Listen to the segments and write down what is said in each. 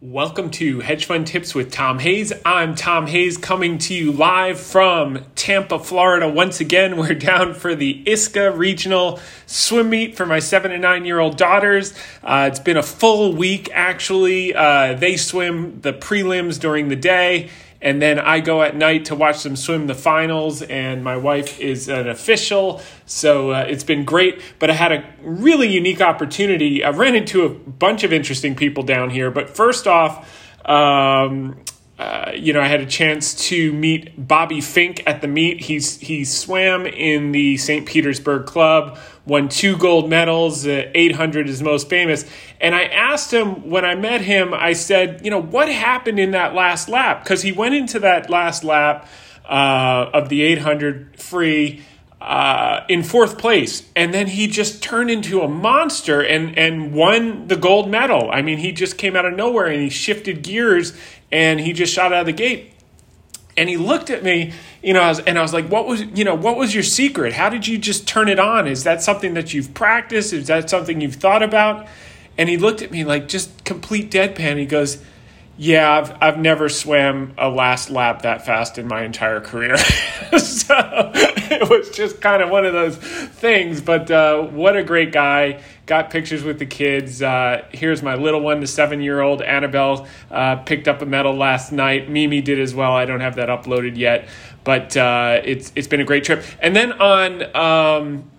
Welcome to Hedge Fund Tips with Tom Hayes. I'm Tom Hayes coming to you live from Tampa, Florida. Once again, we're down for the ISCA Regional Swim Meet for my seven and nine year old daughters. Uh, it's been a full week, actually. Uh, they swim the prelims during the day and then I go at night to watch them swim the finals. And my wife is an official, so uh, it's been great. But I had a really unique opportunity. I ran into a bunch of interesting people down here. But first off, um, uh, you know, I had a chance to meet Bobby Finke at the meet. He's he swam in the St. Petersburg Club, won two gold medals. Uh, 800 is most famous. And I asked him when I met him. I said, you know, what happened in that last lap? Because he went into that last lap uh, of the 800 free. Uh, in fourth place, and then he just turned into a monster and and won the gold medal. I mean, he just came out of nowhere and he shifted gears and he just shot out of the gate. And he looked at me, you know, and I was like, "What was, you know, what was your secret? How did you just turn it on? Is that something that you've practiced? Is that something you've thought about?" And he looked at me like just complete deadpan. He goes, "Yeah, I've I've never swam a last lap that fast in my entire career." so it was just kind of one of those things. But uh, what a great guy! Got pictures with the kids. Uh, here's my little one, the seven year old Annabelle, uh, picked up a medal last night. Mimi did as well. I don't have that uploaded yet, but uh, it's it's been a great trip. And then on um,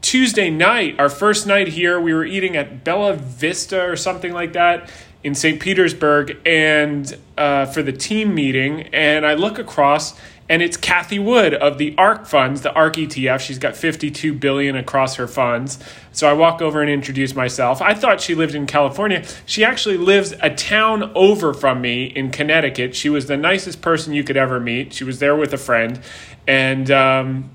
Tuesday night, our first night here, we were eating at Bella Vista or something like that in St. Petersburg, and uh, for the team meeting. And I look across and it's Cathie Wood of the ARK funds, the ARK ETF. She's got 52 billion across her funds. So I walk over and introduce myself. I thought she lived in California. She actually lives a town over from me in Connecticut. She was the nicest person you could ever meet. She was there with a friend, and um,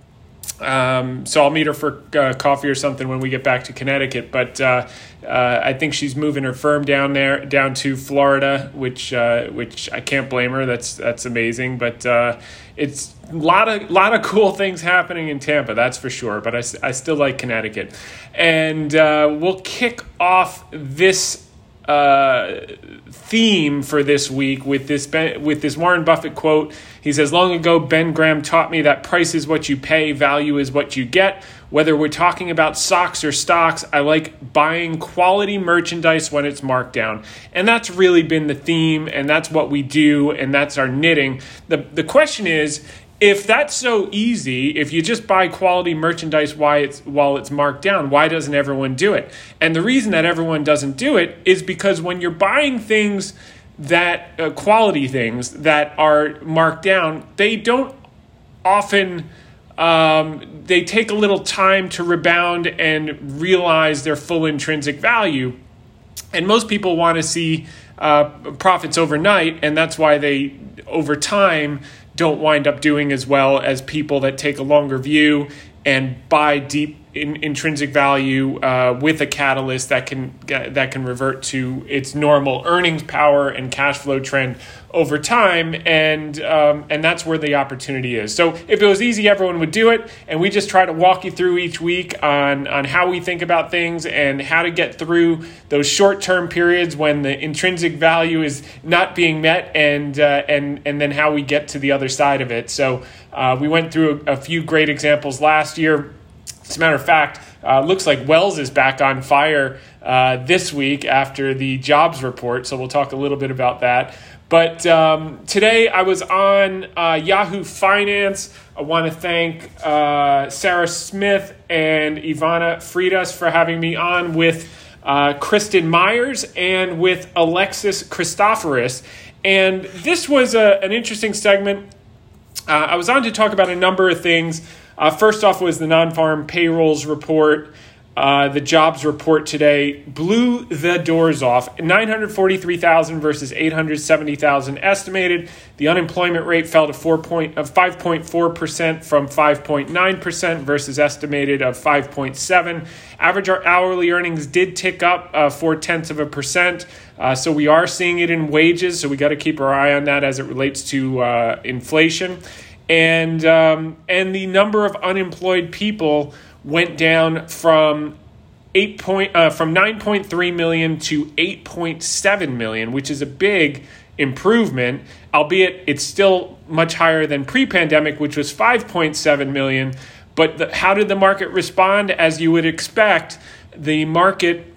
um, so I'll meet her for uh, coffee or something when we get back to Connecticut. But uh, uh, I think she's moving her firm down there, down to Florida, which uh, which I can't blame her. That's that's amazing. But uh, it's a lot of lot of cool things happening in Tampa, that's for sure. But I, I still like Connecticut, and uh, we'll kick off this uh, theme for this week with this with this Warren Buffett quote. He says, "Long ago, Ben Graham taught me that price is what you pay, value is what you get. Whether we're talking about socks or stocks, I like buying quality merchandise when it's marked down, and that's really been the theme, and that's what we do, and that's our knitting. the The question is." if that's so easy, if you just buy quality merchandise while it's, while it's marked down, why doesn't everyone do it? And the reason that everyone doesn't do it is because when you're buying things that uh, quality things that are marked down, they don't often um, they take a little time to rebound and realize their full intrinsic value. And most people want to see uh, profits overnight, and that's why they over time don't wind up doing as well as people that take a longer view and buy deep in, intrinsic value uh, with a catalyst that can that can revert to its normal earnings power and cash flow trend over time, and um, and that's where the opportunity is. So if it was easy, everyone would do it, and we just try to walk you through each week on on how we think about things and how to get through those short term periods when the intrinsic value is not being met, and uh, and and then how we get to the other side of it. So uh, we went through a, a few great examples last year as a matter of fact, uh, looks like Wells is back on fire uh, this week after the jobs report. So we'll talk a little bit about that. But um, today I was on uh, Yahoo Finance. I want to thank uh, Sarah Smith and Ivana Fridas for having me on with uh, Kristin Myers and with Alexis Christoforous. And this was a, an interesting segment. Uh, I was on to talk about a number of things. Uh, first off was the non-farm payrolls report. Uh, the jobs report today blew the doors off. 943,000 versus 870,000 estimated. The unemployment rate fell to 4 point, of 5.4% from 5.9% versus estimated of 5.7. Average hourly earnings did tick up uh, four tenths of a percent. Uh, so we are seeing it in wages. So we got to keep our eye on that as it relates to uh, inflation and um, and the number of unemployed people went down from eight point uh, from 9.3 million to 8.7 million, which is a big improvement, albeit it's still much higher than pre-pandemic, which was 5.7 million. But the, how did the market respond? As you would expect, the market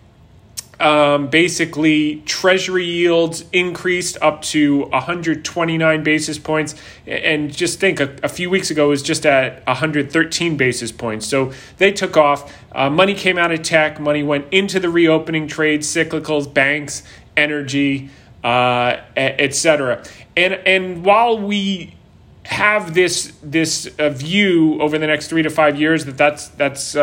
um, basically treasury yields increased up to 129 basis points. And just think a, a, few weeks ago it was just at 113 basis points. So they took off. Uh, money came out of tech. Money went into the reopening trades cyclicals banks energy uh, etc and and while we have this this uh, view over the next three to five years that that's that's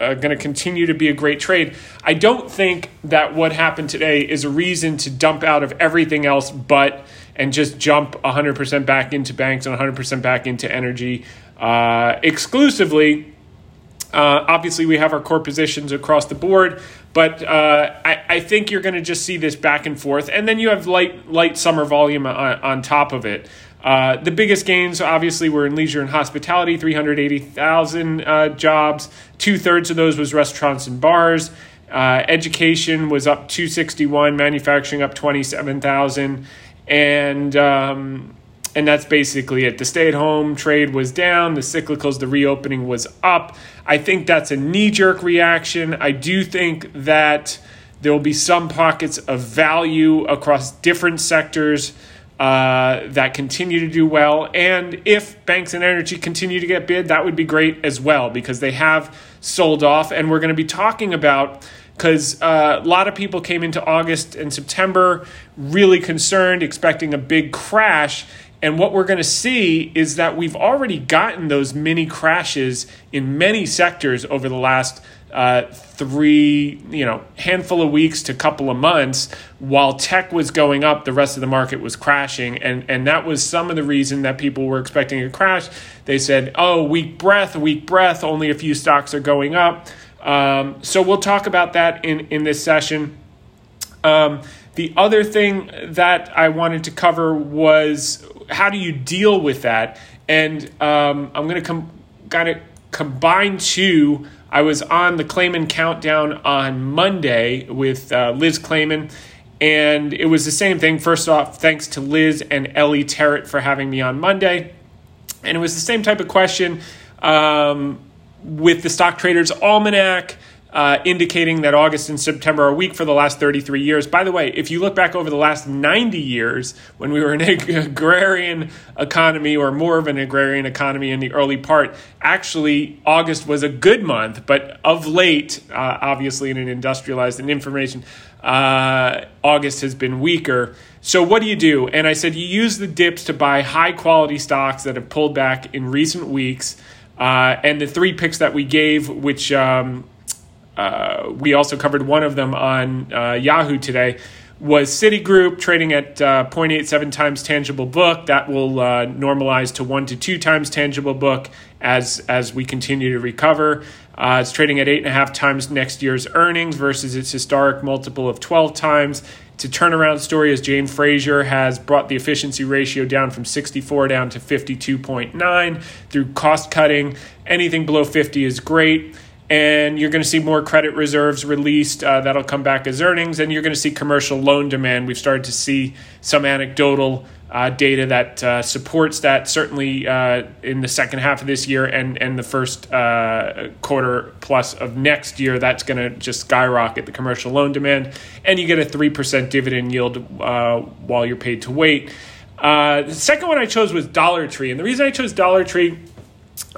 uh, going to continue to be a great trade. I don't think that what happened today is a reason to dump out of everything else but and just jump 100% back into banks and 100% back into energy uh, exclusively. Uh, obviously, we have our core positions across the board, but uh, I, I, think you're going to just see this back and forth, and then you have light light summer volume on, on top of it. Uh, the biggest gains, obviously, were in leisure and hospitality 380,000 uh, jobs. Two thirds of those was restaurants and bars. Uh, education was up 261, manufacturing up 27,000. And, um, and that's basically it. The stay at home trade was down, the cyclicals, the reopening was up. I think that's a knee jerk reaction. I do think that there will be some pockets of value across different sectors uh, that continue to do well. And if banks and energy continue to get bid, that would be great as well because they have sold off. And we're going to be talking about because uh, a lot of people came into August and September really concerned, expecting a big crash. And what we're going to see is that we've already gotten those mini crashes in many sectors over the last uh, three, you know, handful of weeks to couple of months, while tech was going up, the rest of the market was crashing, and and that was some of the reason that people were expecting a crash. They said, "Oh, weak breath, weak breath. Only a few stocks are going up." Um, so we'll talk about that in in this session. Um, the other thing that I wanted to cover was how do you deal with that, and um, I'm going to come kind of combine two I was on the Claman Countdown on Monday with uh, Liz Claman, and it was the same thing. First off, thanks to Liz and Ellie Terrett for having me on Monday. And it was the same type of question um, with the Stock Traders Almanac uh, indicating that August and September are weak for the last 33 years. By the way, if you look back over the last 90 years, when we were an agrarian economy or more of an agrarian economy in the early part, actually August was a good month, but of late, uh, obviously in an industrialized and information, uh, August has been weaker. So what do you do? And I said you use the dips to buy high quality stocks that have pulled back in recent weeks. Uh, and the three picks that we gave, which um, uh, we also covered one of them on uh, Yahoo today, was Citigroup trading at uh, 0.87 times tangible book. That will uh, normalize to one to two times tangible book as as we continue to recover. Uh, it's trading at eight and a half times next year's earnings versus its historic multiple of 12 times. It's a turnaround story as Jane Fraser has brought the efficiency ratio down from 64 down to 52.9 through cost cutting. Anything below 50 is great and you're going to see more credit reserves released. Uh, that'll come back as earnings, and you're going to see commercial loan demand. We've started to see some anecdotal uh, data that uh, supports that. Certainly uh, in the second half of this year and and the first uh, quarter plus of next year, that's going to just skyrocket the commercial loan demand, and you get a three percent dividend yield uh, while you're paid to wait. the second one I chose was Dollar Tree, and the reason I chose Dollar Tree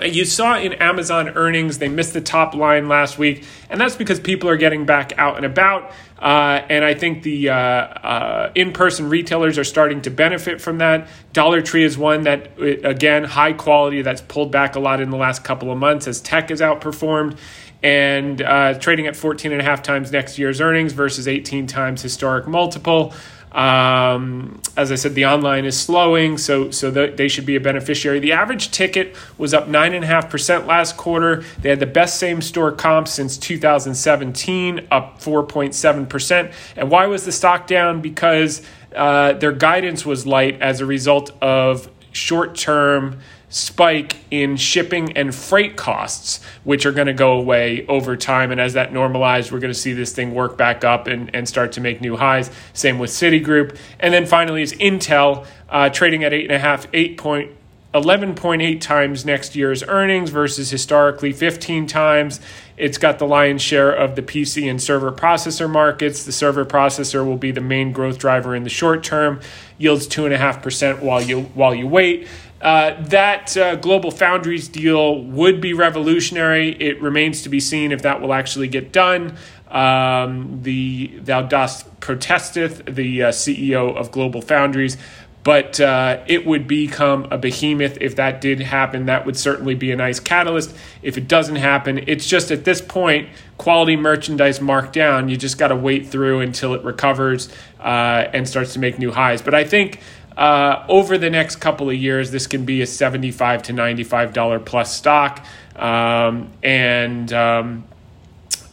you saw in Amazon earnings, they missed the top line last week, and that's because people are getting back out and about. Uh, and I think the uh, uh, in person retailers are starting to benefit from that. Dollar Tree is one that, uh, again, high quality that's pulled back a lot in the last couple of months as tech has outperformed and uh, trading at 14 and a half times next year's earnings versus 18 times historic multiple. Um, as I said, the online is slowing, so so the, they should be a beneficiary. The average ticket was up nine and a half percent last quarter. They had the best same store comp since 2017, up 4.7 percent. And why was the stock down? Because uh, their guidance was light as a result of short term spike in shipping and freight costs, which are going to go away over time. And as that normalizes, we're going to see this thing work back up and, and start to make new highs. Same with Citigroup. And then finally is Intel uh, trading at eight and a half, eight point 11.8 times next year's earnings versus historically 15 times. It's got the lion's share of the PC and server processor markets. The server processor will be the main growth driver in the short term. Yields two and a half percent while you while you wait. Uh, that uh, Global Foundries deal would be revolutionary. It remains to be seen if that will actually get done. Um, the Thou dost protesteth, the uh, CEO of Global Foundries, but uh, it would become a behemoth if that did happen. That would certainly be a nice catalyst. If it doesn't happen, it's just at this point, quality merchandise marked down. You just got to wait through until it recovers uh, and starts to make new highs. But I think uh, over the next couple of years, this can be a seventy-five to ninety-five dollar plus stock, um, and um,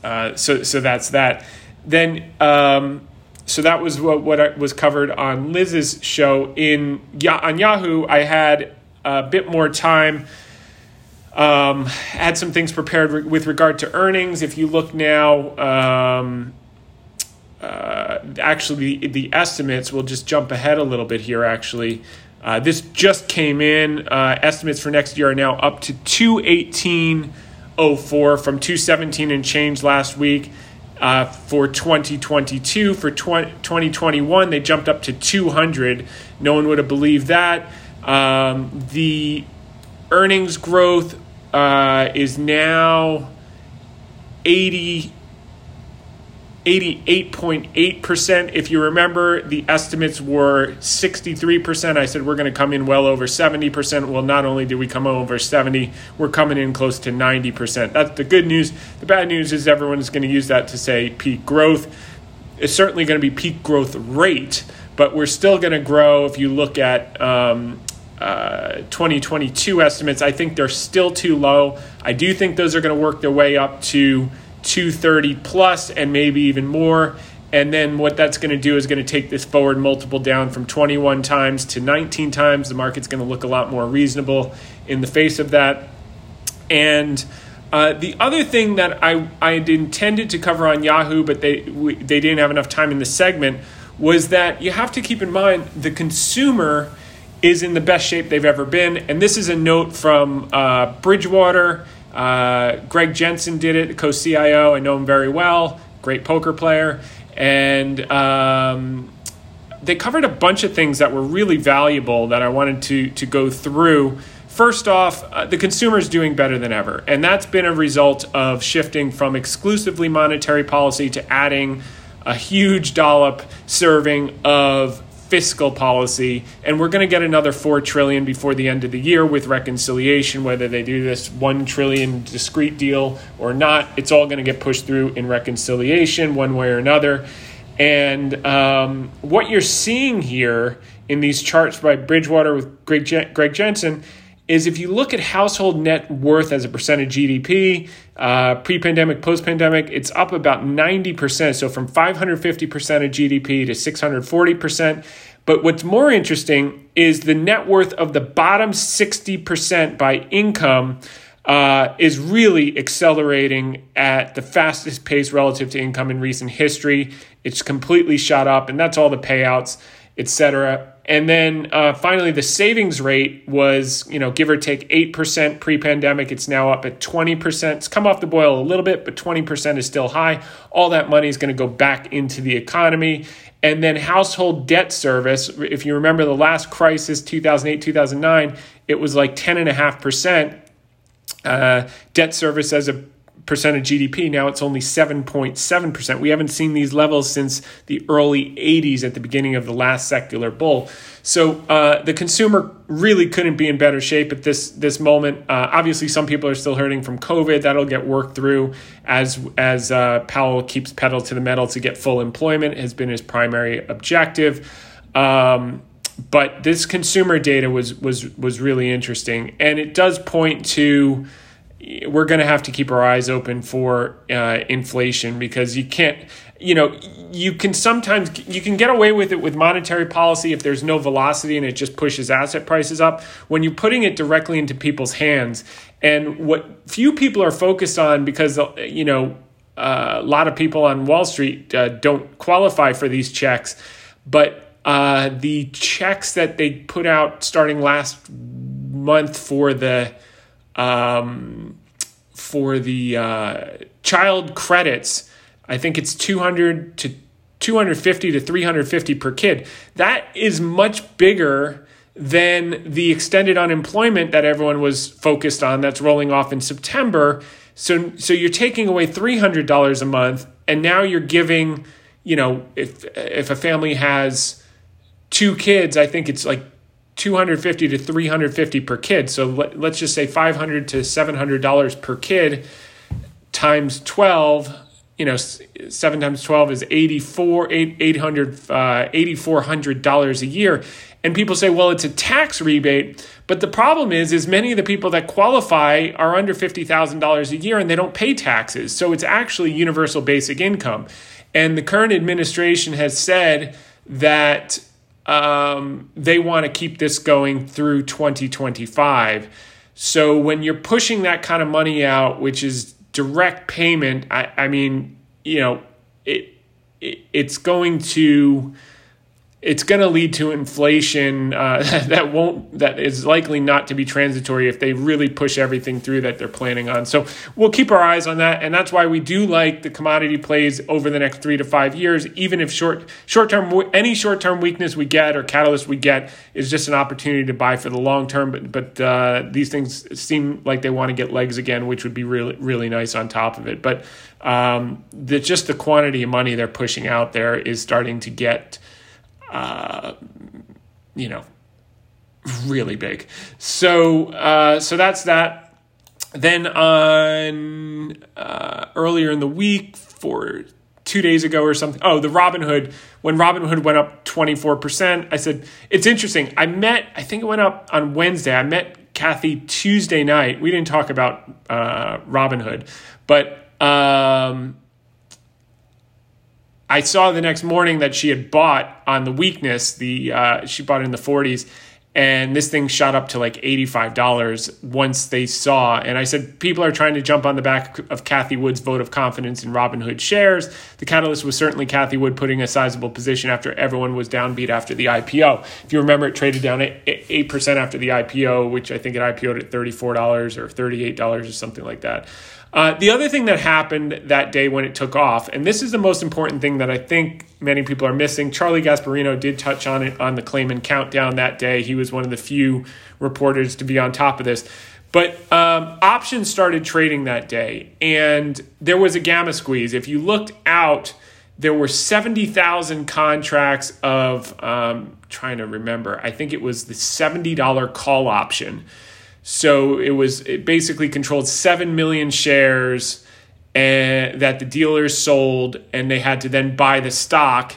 uh, so so that's that. Then um, so that was what what was covered on Liz's show in on Yahoo. I had a bit more time. Um, had some things prepared re- with regard to earnings. If you look now, um, uh, actually the, estimates will just jump ahead a little bit here actually. Uh, this just came in. Uh, estimates for next year are now up to 21804 from 217 and change last week. Uh, for 2022 for 20, 2021 they jumped up to 200 no one would have believed that. Um, the earnings growth uh, is now 80 88.8%. If you remember, the estimates were 63%. I said we're going to come in well over 70%. Well, not only did we come over 70, we're coming in close to 90%. That's the good news. The bad news is everyone is going to use that to say peak growth. It's certainly going to be peak growth rate, but we're still going to grow. If you look at um, uh, 2022 estimates, I think they're still too low. I do think those are going to work their way up to 230 plus and maybe even more. And then what that's going to do is going to take this forward multiple down from 21 times to 19 times. The market's going to look a lot more reasonable in the face of that. And uh, the other thing that I, I intended to cover on Yahoo, but they, we, they didn't have enough time in the segment, was that you have to keep in mind the consumer is in the best shape they've ever been. And this is a note from uh, Bridgewater uh, Greg Jensen did it, co CIO. I know him very well, great poker player. And um, they covered a bunch of things that were really valuable that I wanted to, to go through. First off, uh, the consumer is doing better than ever. And that's been a result of shifting from exclusively monetary policy to adding a huge dollop serving of fiscal policy and we're going to get another 4 trillion before the end of the year with reconciliation whether they do this 1 trillion discrete deal or not. It's all going to get pushed through in reconciliation one way or another. And um, what you're seeing here in these charts by bridgewater with greg, greg jensen is if you look at household net worth as a percent of GDP, uh, pre pandemic, post pandemic, it's up about 90%. So from 550% of GDP to 640%. But what's more interesting is the net worth of the bottom 60% by income. Uh, is really accelerating at the fastest pace relative to income in recent history. It's completely shot up, and that's all the payouts, et cetera. And then uh, finally, the savings rate was, you know, give or take 8% pre pandemic. It's now up at 20%. It's come off the boil a little bit, but 20% is still high. All that money is going to go back into the economy. And then household debt service, if you remember the last crisis, 2008, 2009, it was like 10.5%. Uh, debt service as a percent of GDP. Now it's only 7.7%. We haven't seen these levels since the early 80s at the beginning of the last secular bull. So uh, the consumer really couldn't be in better shape at this this moment. Uh, obviously, some people are still hurting from COVID. That'll get worked through as as uh, Powell keeps pedal to the metal to get full employment has been his primary objective. Um, but this consumer data was was was really interesting, and it does point to we're going to have to keep our eyes open for uh, inflation because you can't you know, you can sometimes you can get away with it with monetary policy if there's no velocity and it just pushes asset prices up. When you're putting it directly into people's hands, and what few people are focused on because you know uh, a lot of people on Wall Street uh, don't qualify for these checks, but uh, the checks that they put out starting last month for the um, for the uh, child credits I think it's 200 to 250 to 350 per kid. That is much bigger than the extended unemployment that everyone was focused on that's rolling off in September. So so you're taking away $300 a month and now you're giving, you know, if if a family has two kids, I think it's like 250 to 350 per kid. So let, let's just say 500 to 700 dollars per kid times 12 you know, seven times 12 is 84, 800, uh, $8,400 a year. And people say, well, it's a tax rebate. But the problem is, is many of the people that qualify are under $50,000 a year and they don't pay taxes. So it's actually universal basic income. And the current administration has said that um, they want to keep this going through 2025. So when you're pushing that kind of money out, which is direct payment, I, I mean, you know, it, it it's going to it's going to lead to inflation uh, that won't that is likely not to be transitory if they really push everything through that they're planning on. So we'll keep our eyes on that, and that's why we do like the commodity plays over the next three to five years. Even if short short term any short term weakness we get or catalyst we get is just an opportunity to buy for the long term. But but uh, these things seem like they want to get legs again, which would be really really nice on top of it. But um, the, just the quantity of money they're pushing out there is starting to get uh, you know, really big. So uh, so that's that. Then on uh, earlier in the week, for two days ago or something. Oh, the Robinhood. When Robinhood went up twenty four percent, I said it's interesting. I met. I think it went up on Wednesday. I met Cathie Tuesday night. We didn't talk about uh, Robinhood, but. Um, I saw the next morning that she had bought on the weakness. The uh, she bought in the 40s, and this thing shot up to like $85 once they saw. And I said, people are trying to jump on the back of Cathie Wood's vote of confidence in Robinhood shares. The catalyst was certainly Cathie Wood putting a sizable position after everyone was downbeat after the IPO. If you remember, it traded down 8% after the IPO, which I think it IPO'd at $34 or $38 or something like that. Uh, the other thing that happened that day when it took off, and this is the most important thing that I think many people are missing. Charlie Gasparino did touch on it on the Claman Countdown that day. He was one of the few reporters to be on top of this. But um, options started trading that day, and there was a gamma squeeze. If you looked out, there were 70,000 contracts of, um, trying to remember, I think it was the $70 call option so it was it basically controlled 7 million shares and, eh, that the dealers sold, and they had to then buy the stock.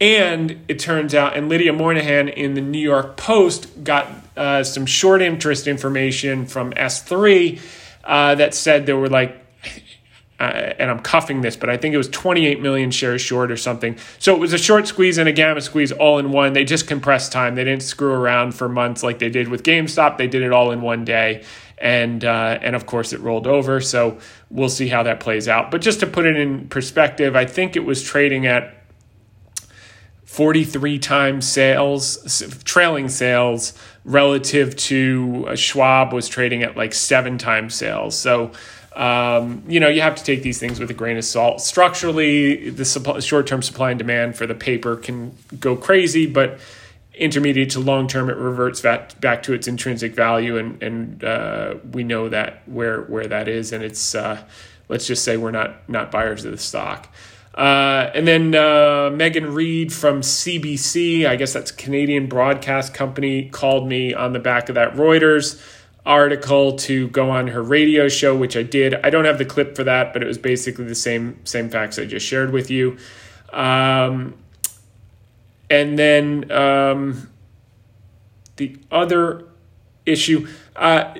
And it turns out, and Lydia Moynihan in the New York Post got uh, some short interest information from S3 uh, that said there were like uh, and I'm cuffing this, but I think it was 28 million shares short or something. So it was a short squeeze and a gamma squeeze all in one. They just compressed time. They didn't screw around for months like they did with GameStop. They did it all in one day, and uh, and of course it rolled over. So we'll see how that plays out. But just to put it in perspective, I think it was trading at 43 times sales, trailing sales relative to uh, Schwab was trading at like seven times sales. So um, you know, you have to take these things with a grain of salt. Structurally, the short-term supply and demand for the paper can go crazy, but intermediate to long term, it reverts back, back to its intrinsic value, and and uh, we know that where where that is, and it's uh, let's just say we're not not buyers of the stock. Uh, and then uh, Megan Reed from CBC, I guess that's Canadian Broadcast Company, called me on the back of that Reuters article to go on her radio show, which I did. I don't have the clip for that, but it was basically the same same facts I just shared with you. Um, and then um, the other issue, uh,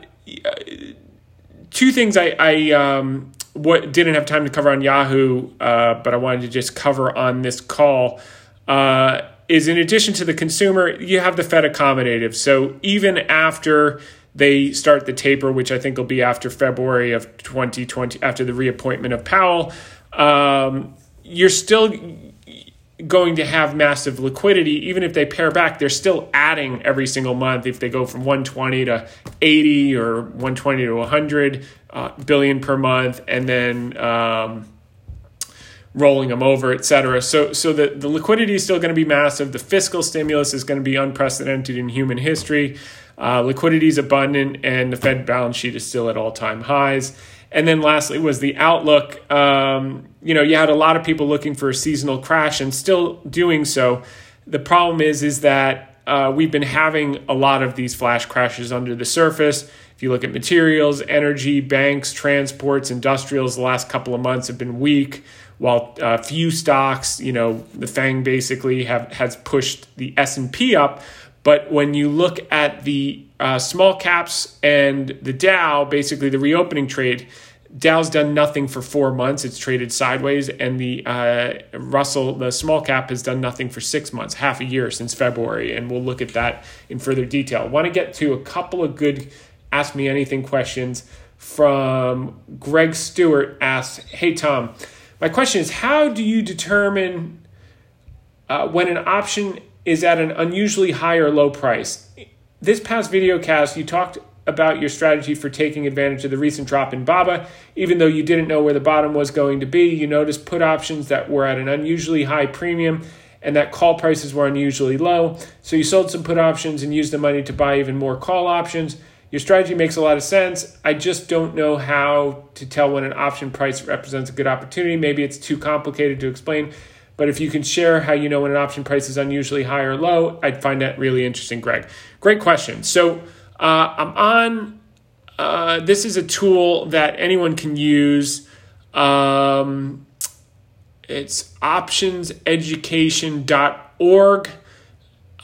two things I, I um, what didn't have time to cover on Yahoo, uh, but I wanted to just cover on this call. Uh, is in addition to the consumer, you have the Fed accommodative. So even after they start the taper, which I think will be after February of 2020, after the reappointment of Powell, um, you're still going to have massive liquidity. Even if they pare back, they're still adding every single month. If they go from 120 to 80 or 120 to 100 uh, billion per month, and then um, rolling them over, et cetera. So, so the, the liquidity is still going to be massive. The fiscal stimulus is going to be unprecedented in human history. Uh, liquidity is abundant, and the Fed balance sheet is still at all time highs. And then lastly was the outlook. Um, you know, you had a lot of people looking for a seasonal crash and still doing so. The problem is, is that uh, we've been having a lot of these flash crashes under the surface. If you look at materials, energy, banks, transports, industrials, the last couple of months have been weak. While a uh, few stocks, you know, the Fang basically have has pushed the S and P up. But when you look at the uh, small caps and the Dow, basically the reopening trade, Dow's done nothing for four months. It's traded sideways, and the uh, Russell, the small cap, has done nothing for six months, half a year since February. And we'll look at that in further detail. I want to get to a couple of good Ask Me Anything questions from Greg Stewart. Asks, Hey, Tom, my question is how do you determine uh, when an option is at an unusually high or low price? This past video cast, you talked about your strategy for taking advantage of the recent drop in BABA. Even though you didn't know where the bottom was going to be, you noticed put options that were at an unusually high premium and that call prices were unusually low. So you sold some put options and used the money to buy even more call options. Your strategy makes a lot of sense. I just don't know how to tell when an option price represents a good opportunity. Maybe it's too complicated to explain. But if you can share how you know when an option price is unusually high or low, I'd find that really interesting, Greg. Great question. So uh, I'm on. Uh, this is a tool that anyone can use. Um, it's optionseducation.org,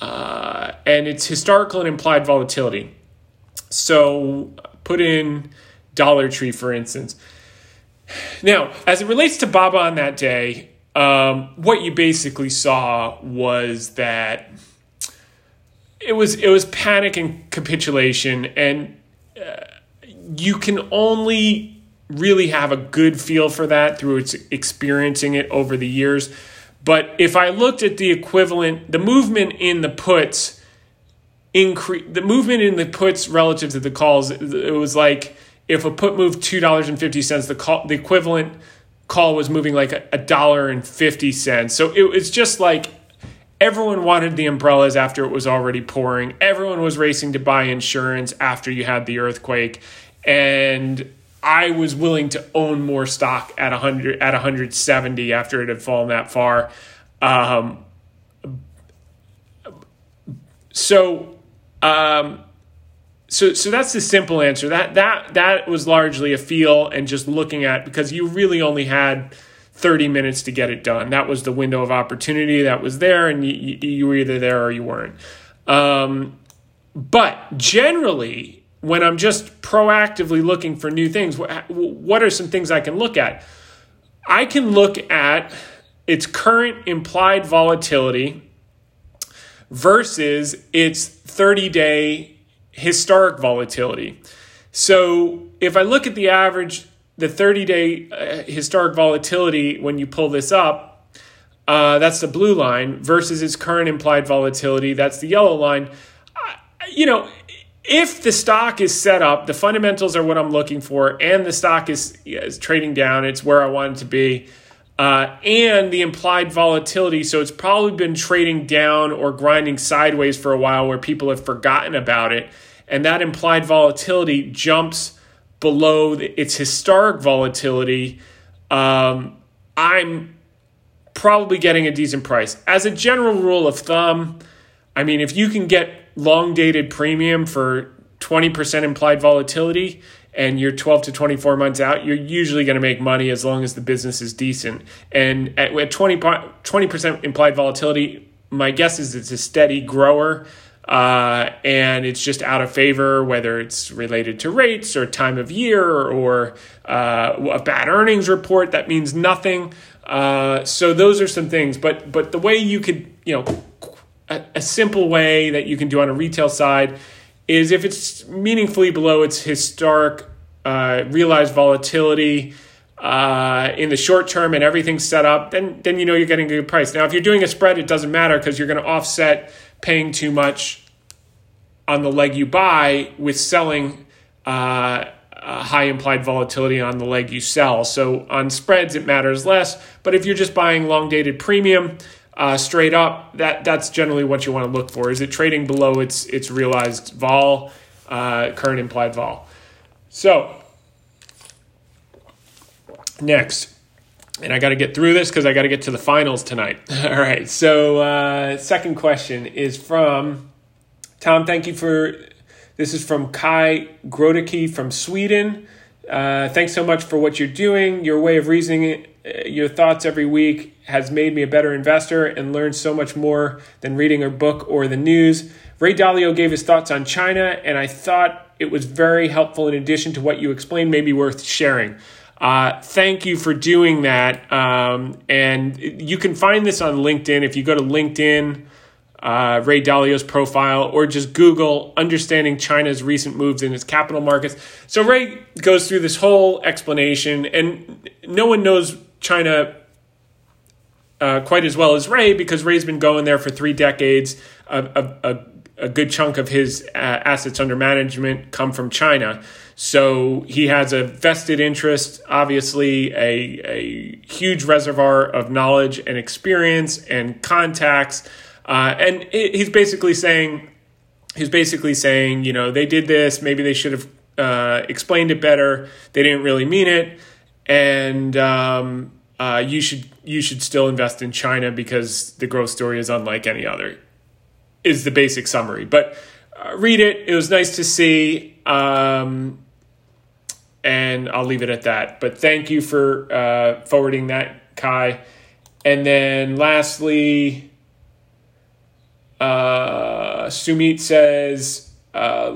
uh, and it's historical and implied volatility. So put in Dollar Tree, for instance. Now, as it relates to Baba on that day, um, what you basically saw was that it was it was panic and capitulation, and uh, you can only really have a good feel for that through experiencing it over the years. But if I looked at the equivalent, the movement in the puts increase the movement in the puts relative to the calls. It was like if a put moved two dollars and fifty cents, the call the equivalent call was moving like a dollar and fifty cents. So it was just like Everyone wanted the umbrellas after it was already pouring. Everyone was racing to buy insurance after you had the earthquake. And I was willing to own more stock at 100 at 170 after it had fallen that far. Um, so um, so so that's the simple answer. That that that was largely a feel and just looking at because you really only had 30 minutes to get it done. That was the window of opportunity that was there, and you, you were either there or you weren't. Um, but generally, when I'm just proactively looking for new things, what are some things I can look at? I can look at its current implied volatility versus its 30 day historic volatility. So if I look at the average the 30 day uh, historic volatility, when you pull this up, uh, that's the blue line, versus its current implied volatility, that's the yellow line. Uh, you know, if the stock is set up, the fundamentals are what I'm looking for, and the stock is, is trading down, it's where I want it to be. Uh, and the implied volatility. So it's probably been trading down or grinding sideways for a while where people have forgotten about it. And that implied volatility jumps below its historic volatility, um, I'm probably getting a decent price. As a general rule of thumb, I mean, if you can get long dated premium for 20% implied volatility and you're 12 to 24 months out, you're usually going to make money as long as the business is decent. And at, 20, 20% implied volatility, my guess is it's a steady grower uh, and it's just out of favor, whether it's related to rates or time of year or uh, a bad earnings report that means nothing. Uh, so those are some things, but but the way you could you know a, a simple way that you can do on a retail side is if it's meaningfully below its historic uh, realized volatility uh, in the short term and everything's set up, then then you know you're getting a good price. Now, if you're doing a spread, it doesn't matter because you're going to offset paying too much on the leg you buy with selling uh, high implied volatility on the leg you sell. So on spreads, it matters less. But if you're just buying long dated premium uh, straight up, that that's generally what you want to look for. Is it trading below its its realized vol, uh, current implied vol? So next and I got to get through this because I got to get to the finals tonight. All right. So, uh, second question is from Tom. Thank you for this. Is from Kai Grodicke from Sweden. Uh, thanks so much for what you're doing. Your way of reasoning, uh, your thoughts every week has made me a better investor and learned so much more than reading a book or the news. Ray Dalio gave his thoughts on China, and I thought it was very helpful in addition to what you explained, maybe worth sharing. Uh, thank you for doing that. Um, and you can find this on LinkedIn. If you go to LinkedIn, uh, Ray Dalio's profile, or just Google understanding China's recent moves in its capital markets. So Ray goes through this whole explanation, and no one knows China uh, quite as well as Ray because Ray's been going there for three decades. A, a, a good chunk of his uh, assets under management come from China. So he has a vested interest, obviously, a, a huge reservoir of knowledge and experience and contacts. Uh, and he's basically saying, he's basically saying, you know, they did this, maybe they should have uh, explained it better. They didn't really mean it. And um, uh, you should you should still invest in China because the growth story is unlike any other. Is the basic summary, but uh, read it. It was nice to see. Um, and I'll leave it at that. But thank you for uh, forwarding that, Kai. And then lastly, uh, Sumit says, uh,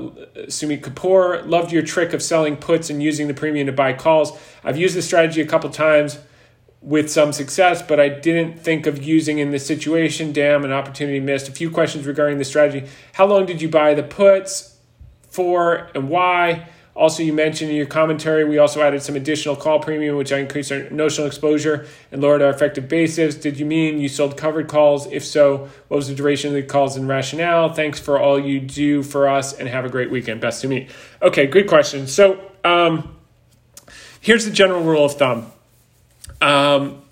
Sumit Kapoor, loved your trick of selling puts and using the premium to buy calls. I've used this strategy a couple times with some success, but I didn't think of using in this situation. Damn, an opportunity missed. A few questions regarding the strategy. How long did you buy the puts for and why? Also, you mentioned in your commentary, we also added some additional call premium, which I increased our notional exposure and lowered our effective basis. Did you mean you sold covered calls? If so, what was the duration of the calls and rationale? Thanks for all you do for us and have a great weekend. Best to meet. Okay, good question. So, um, here's the general rule of thumb um,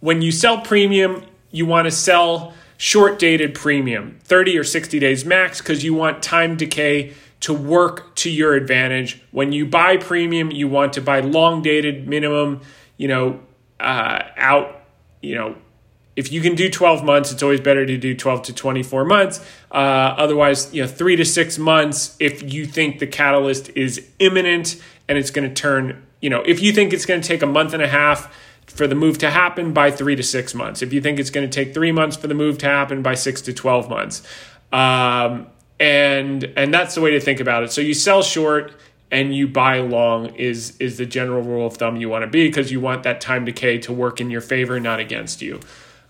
when you sell premium, you want to sell short dated premium, 30 or 60 days max, because you want time decay to work to your advantage. When you buy premium, you want to buy long dated minimum, you know, uh, out, you know, if you can do 12 months, it's always better to do 12 to 24 months. Uh, otherwise, you know, three to six months if you think the catalyst is imminent and it's going to turn, you know, if you think it's going to take a month and a half for the move to happen, by three to six months. If you think it's going to take three months for the move to happen, by six to 12 months. Um, and and that's the way to think about it. So you sell short and you buy long is is the general rule of thumb you want to be because you want that time decay to work in your favor, not against you.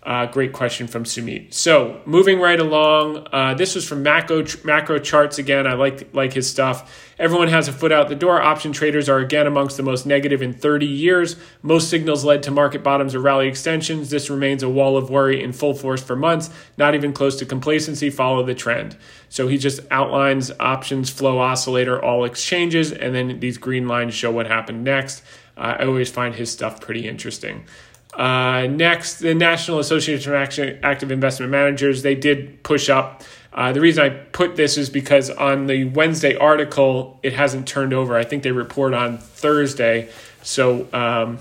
Uh, great question from Sumit. So moving right along, uh, this was from macro macro charts again. I like like his stuff. Everyone has a foot out the door. Option traders are again amongst the most negative in 30 years. Most signals led to market bottoms or rally extensions. This remains a wall of worry in full force for months. Not even close to complacency. Follow the trend. So he just outlines options flow oscillator all exchanges, and then these green lines show what happened next. Uh, I always find his stuff pretty interesting. Uh, next, the National Association of Active Investment Managers, they did push up. Uh, the reason I put this is because on the Wednesday article, it hasn't turned over. I think they report on Thursday. So um,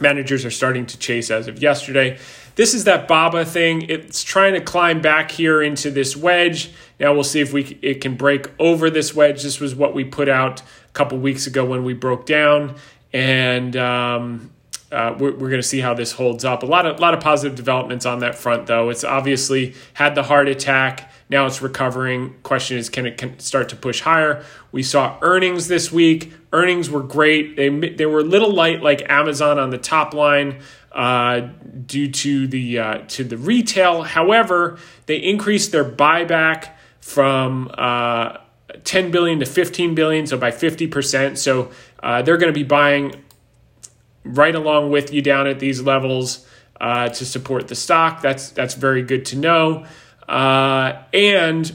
managers are starting to chase as of yesterday. This is that BABA thing. It's trying to climb back here into this wedge. Now we'll see if we it can break over this wedge. This was what we put out a couple weeks ago when we broke down. And um, uh, we're, we're going to see how this holds up. A lot of lot of positive developments on that front, though. It's obviously had the heart attack. Now it's recovering. Question is, can it can start to push higher? We saw earnings this week. Earnings were great. They they were a little light, like Amazon on the top line, uh, due to the uh, to the retail. However, they increased their buyback from uh, 10 billion to 15 billion, so by 50 percent. So uh, they're going to be buying right along with you down at these levels uh, to support the stock. That's that's very good to know. Uh, and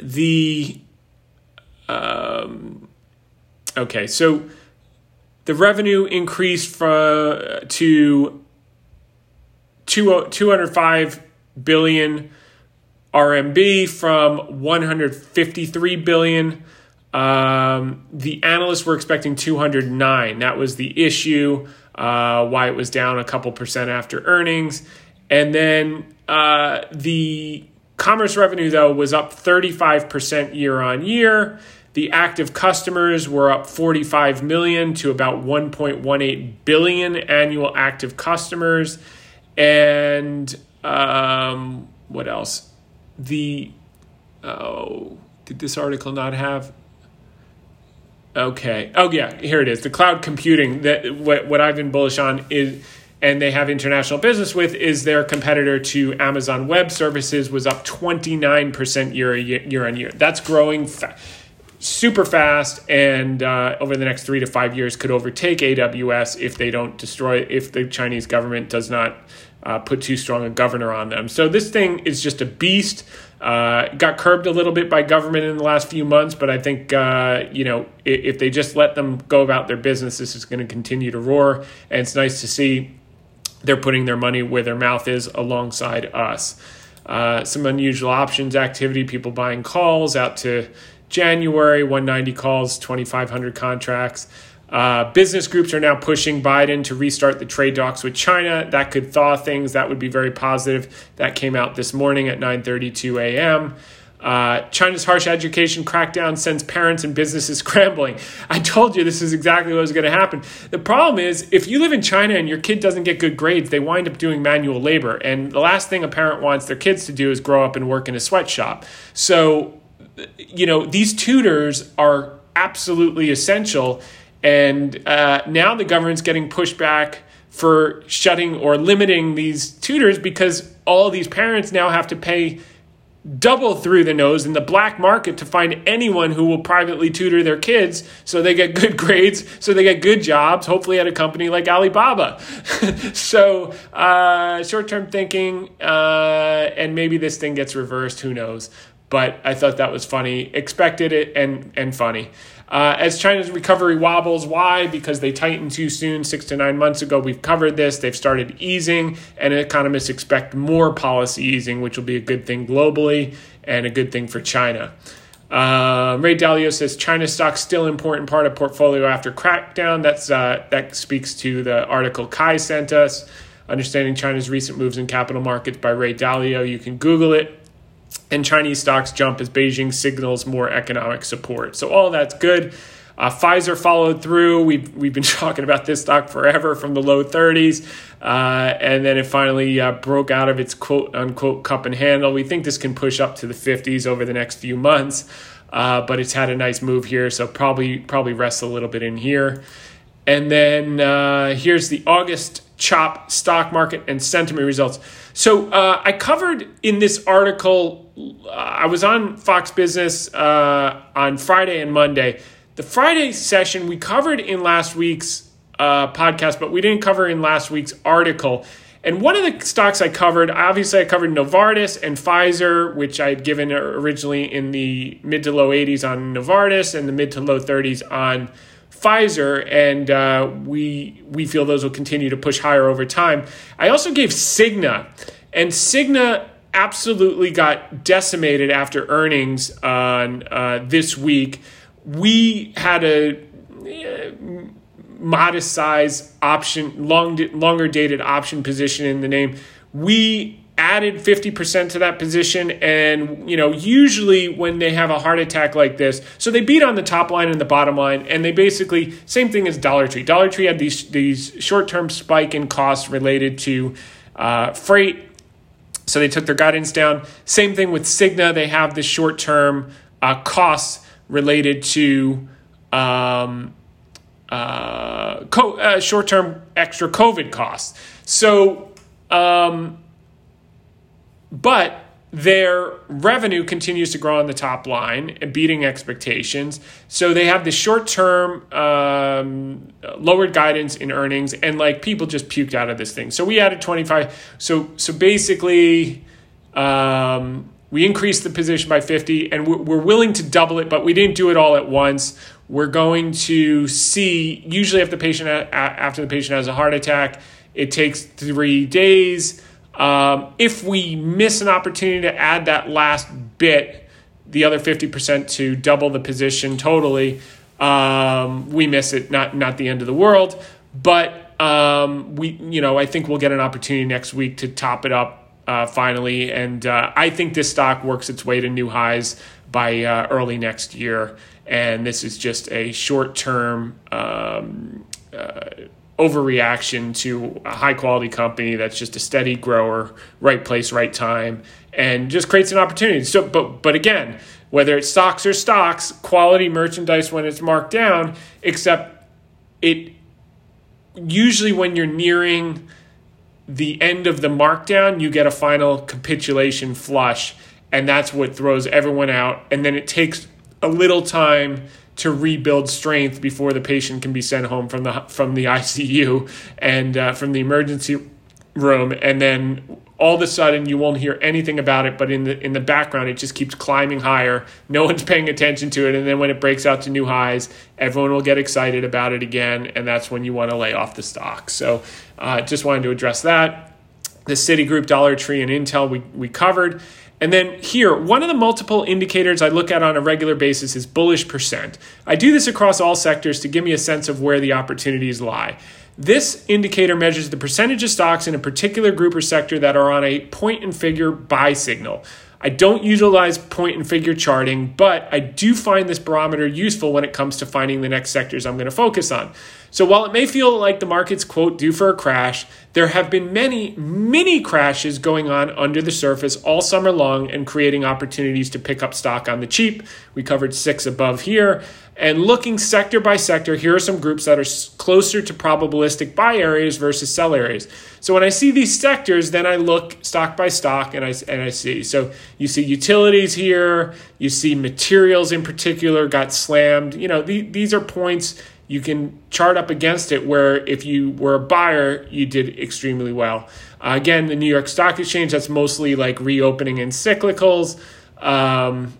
the um, okay, so the revenue increased from to two, 205 billion RMB from 153 billion. Um, the analysts were expecting 209. That was the issue, uh, why it was down a couple percent after earnings. And then uh, the commerce revenue, though, was up 35% year on year. The active customers were up 45 million to about 1.18 billion annual active customers. And um, what else? The oh, did this article not have? Okay. Oh yeah, here it is. The cloud computing that what what I've been bullish on is and they have international business with is their competitor to Amazon Web Services was up 29% year year on year. That's growing fa- super fast and uh, over the next 3 to 5 years could overtake AWS if they don't destroy if the Chinese government does not uh, put too strong a governor on them. So this thing is just a beast. Uh, got curbed a little bit by government in the last few months, but I think uh, you know if, if, they just let them go about their business, this is going to continue to roar. And it's nice to see they're putting their money where their mouth is alongside us. Uh, some unusual options activity, people buying calls out to January, 190 calls, 2,500 contracts. Uh, business groups are now pushing Biden to restart the trade talks with China. That could thaw things. That would be very positive. That came out this morning at 9:32 a.m. Uh, China's harsh education crackdown sends parents and businesses scrambling. I told you this is exactly what was going to happen. The problem is, if you live in China and your kid doesn't get good grades, they wind up doing manual labor. And the last thing a parent wants their kids to do is grow up and work in a sweatshop. So, you know, these tutors are absolutely essential and uh, now the government's getting pushed back for shutting or limiting these tutors because all these parents now have to pay double through the nose in the black market to find anyone who will privately tutor their kids so they get good grades, so they get good jobs, hopefully at a company like Alibaba. so, uh, short term thinking, uh, and maybe this thing gets reversed, who knows. But I thought that was funny, expected it, and, and funny. Uh, as China's recovery wobbles, why? Because they tightened too soon six to nine months ago. We've covered this. They've started easing, and economists expect more policy easing, which will be a good thing globally and a good thing for China. Uh, Ray Dalio says China stocks still important part of portfolio after crackdown. That's uh, that speaks to the article Kai sent us. Understanding China's recent moves in capital markets by Ray Dalio. You can Google it and Chinese stocks jump as Beijing signals more economic support. So all that's good. Uh, Pfizer followed through. We've, we've been talking about this stock forever from the low 30s. Uh, and then it finally uh, broke out of its quote unquote cup and handle. We think this can push up to the 50s over the next few months. Uh, but it's had a nice move here, so probably probably rests a little bit in here. And then uh, here's the August chop stock market and sentiment results. So uh, I covered in this article, I was on Fox Business uh, on Friday and Monday. The Friday session we covered in last week's uh, podcast, but we didn't cover in last week's article. And one of the stocks I covered, obviously, I covered Novartis and Pfizer, which I had given originally in the mid to low 80s on Novartis and the mid to low 30s on Pfizer, and uh, we we feel those will continue to push higher over time. I also gave Cigna, and Cigna absolutely got decimated after earnings on uh, this week. We had a uh, modest size option, long longer dated option position in the name. We added 50% to that position and you know usually when they have a heart attack like this so they beat on the top line and the bottom line and they basically same thing as Dollar Tree Dollar Tree had these these short-term spike in costs related to uh, freight so they took their guidance down. Same thing with Cigna. They have the short-term uh, costs related to um, uh, co- uh, short-term extra covid costs. So um, but their revenue continues to grow on the top line, and beating expectations. So they have the short term um, lowered guidance in earnings, and like people just puked out of this thing. So we added 25. So so basically, um, we increased the position by 50, and we're, we're willing to double it, but we didn't do it all at once. We're going to see usually if the patient after the patient has a heart attack, it takes three days um, if we miss an opportunity to add that last bit, the other 50% to double the position totally, um, we miss it. Not not the end of the world, but um, we you know I think we'll get an opportunity next week to top it up uh, finally, and uh, I think this stock works its way to new highs by uh, early next year. And this is just a short term um, uh, overreaction to a high quality company that's just a steady grower, right place, right time, and just creates an opportunity. So, but but again, whether it's stocks or stocks, quality merchandise when it's marked down, except it usually when you're nearing the end of the markdown, you get a final capitulation flush, and that's what throws everyone out. And then it takes a little time to rebuild strength before the patient can be sent home from the from the ICU and uh, from the emergency room, and then all of a sudden you won't hear anything about it, but in the in the background it just keeps climbing higher. No one's paying attention to it, and then when it breaks out to new highs, everyone will get excited about it again, and that's when you want to lay off the stock. So, uh, just wanted to address that. The Citigroup, Dollar Tree, and Intel we we covered. And then here, one of the multiple indicators I look at on a regular basis is bullish percent. I do this across all sectors to give me a sense of where the opportunities lie. This indicator measures the percentage of stocks in a particular group or sector that are on a point and figure buy signal. I don't utilize point and figure charting, but I do find this barometer useful when it comes to finding the next sectors I'm going to focus on. So while it may feel like the market's quote due for a crash, there have been many mini crashes going on under the surface all summer long and creating opportunities to pick up stock on the cheap. We covered six above here. And looking sector by sector, here are some groups that are closer to probabilistic buy areas versus sell areas. So when I see these sectors, then I look stock by stock and I, and I see. So you see utilities here, you see materials in particular got slammed. You know, the, these are points you can chart up against it where if you were a buyer, you did extremely well. Uh, again, the New York Stock Exchange, that's mostly like reopening and cyclicals. Um,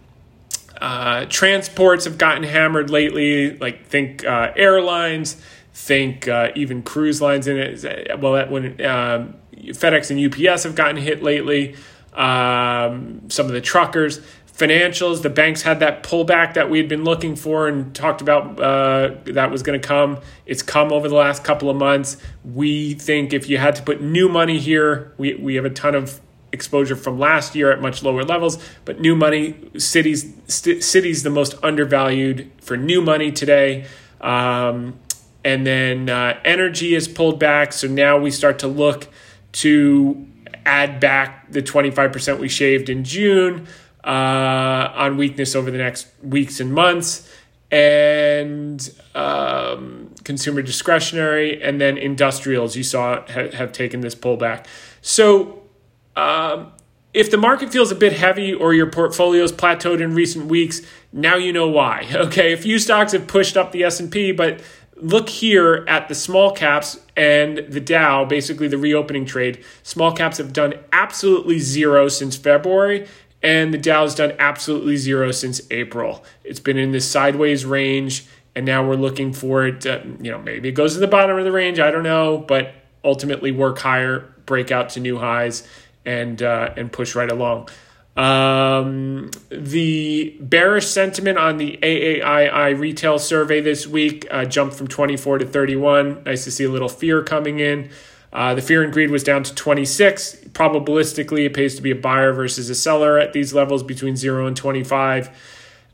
uh, transports have gotten hammered lately. Like think uh, airlines, think uh, even cruise lines in it. Well, that when um, FedEx and UPS have gotten hit lately. Um, some of the truckers, financials, the banks had that pullback that we had been looking for and talked about uh, that was going to come. It's come over the last couple of months. We think if you had to put new money here, we we have a ton of exposure from last year at much lower levels, but new money Citi's st- Citi's the most undervalued for new money today. Um, and then uh, energy is pulled back, so now we start to look to add back the 25% we shaved in June uh, on weakness over the next weeks and months and um, consumer discretionary, and then industrials you saw ha- have taken this pullback. So um, if the market feels a bit heavy or your portfolio's plateaued in recent weeks, now you know why. Okay, a few stocks have pushed up the S&P, but look here at the small caps and the Dow, basically the reopening trade. Small caps have done absolutely zero since February, and the Dow's done absolutely zero since April. It's been in this sideways range, and now we're looking for it. To, you know, maybe it goes to the bottom of the range. I don't know, but ultimately work higher, break out to new highs and uh, and push right along. Um, the bearish sentiment on the AAII retail survey this week uh, jumped from 24 to 31. Nice to see a little fear coming in. Uh, the fear and greed was down to 26. Probabilistically, it pays to be a buyer versus a seller at these levels between 0 and 25.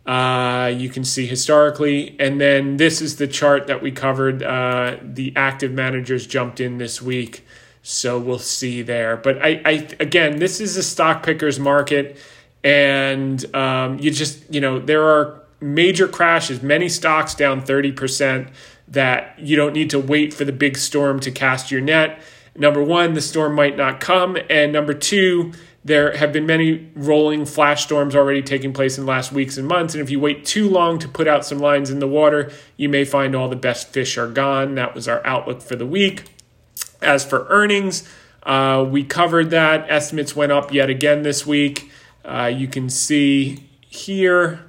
Uh, you can see historically. And then this is the chart that we covered. Uh, the active managers jumped in this week. So we'll see there. But I, I again, this is a stock pickers market. And um, you just, you know, there are major crashes, many stocks down 30% that you don't need to wait for the big storm to cast your net. Number one, the storm might not come. And number two, there have been many rolling flash storms already taking place in the last weeks and months. And if you wait too long to put out some lines in the water, you may find all the best fish are gone. That was our outlook for the week. As for earnings, uh, we covered that. Estimates went up yet again this week. Uh, you can see here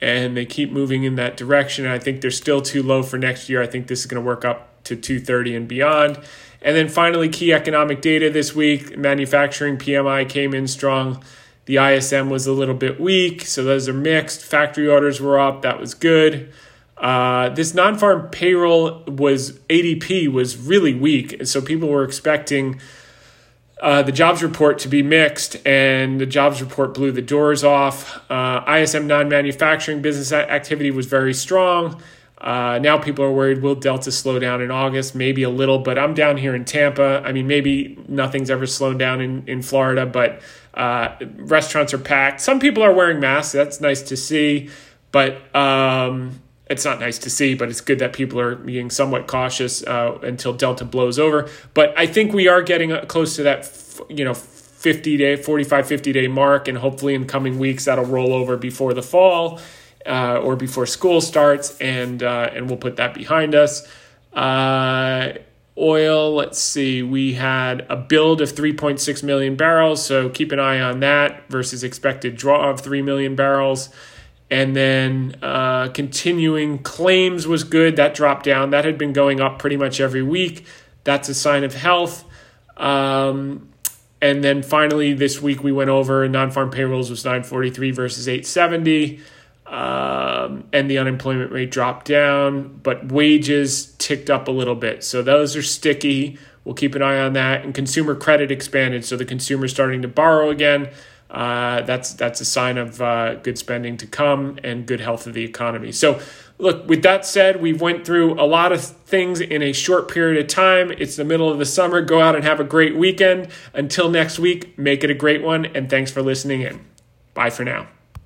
and they keep moving in that direction. I think they're still too low for next year. I think this is going to work up to 230 and beyond. And then finally, key economic data this week manufacturing PMI came in strong. The ISM was a little bit weak, so those are mixed. Factory orders were up, that was good. Uh, this non farm payroll was ADP was really weak, and so people were expecting uh, the jobs report to be mixed, and the jobs report blew the doors off. Uh, ISM non manufacturing business activity was very strong. Uh, now people are worried will Delta slow down in August? Maybe a little, but I'm down here in Tampa. I mean, maybe nothing's ever slowed down in, in Florida, but uh, restaurants are packed. Some people are wearing masks. That's nice to see, but um, it's not nice to see, but it's good that people are being somewhat cautious uh, until Delta blows over. But I think we are getting uh, close to that, you know, 50 day, 45, 50 day mark. And hopefully in coming weeks, that'll roll over before the fall uh, or before school starts. And, uh, and we'll put that behind us. Uh, oil, let's see, we had a build of 3.6 million barrels. So keep an eye on that versus expected draw of 3 million barrels. And then uh, continuing claims was good. That dropped down. That had been going up pretty much every week. That's a sign of health. Um, and then finally, this week we went over non farm payrolls was 943 versus 870. Um, and the unemployment rate dropped down, but wages ticked up a little bit. So those are sticky. We'll keep an eye on that. And consumer credit expanded. So the consumer's starting to borrow again uh, that's that's a sign of uh, good spending to come and good health of the economy. So, look. With that said, we went through a lot of things in a short period of time. It's the middle of the summer. Go out and have a great weekend. Until next week, make it a great one. And thanks for listening in. Bye for now.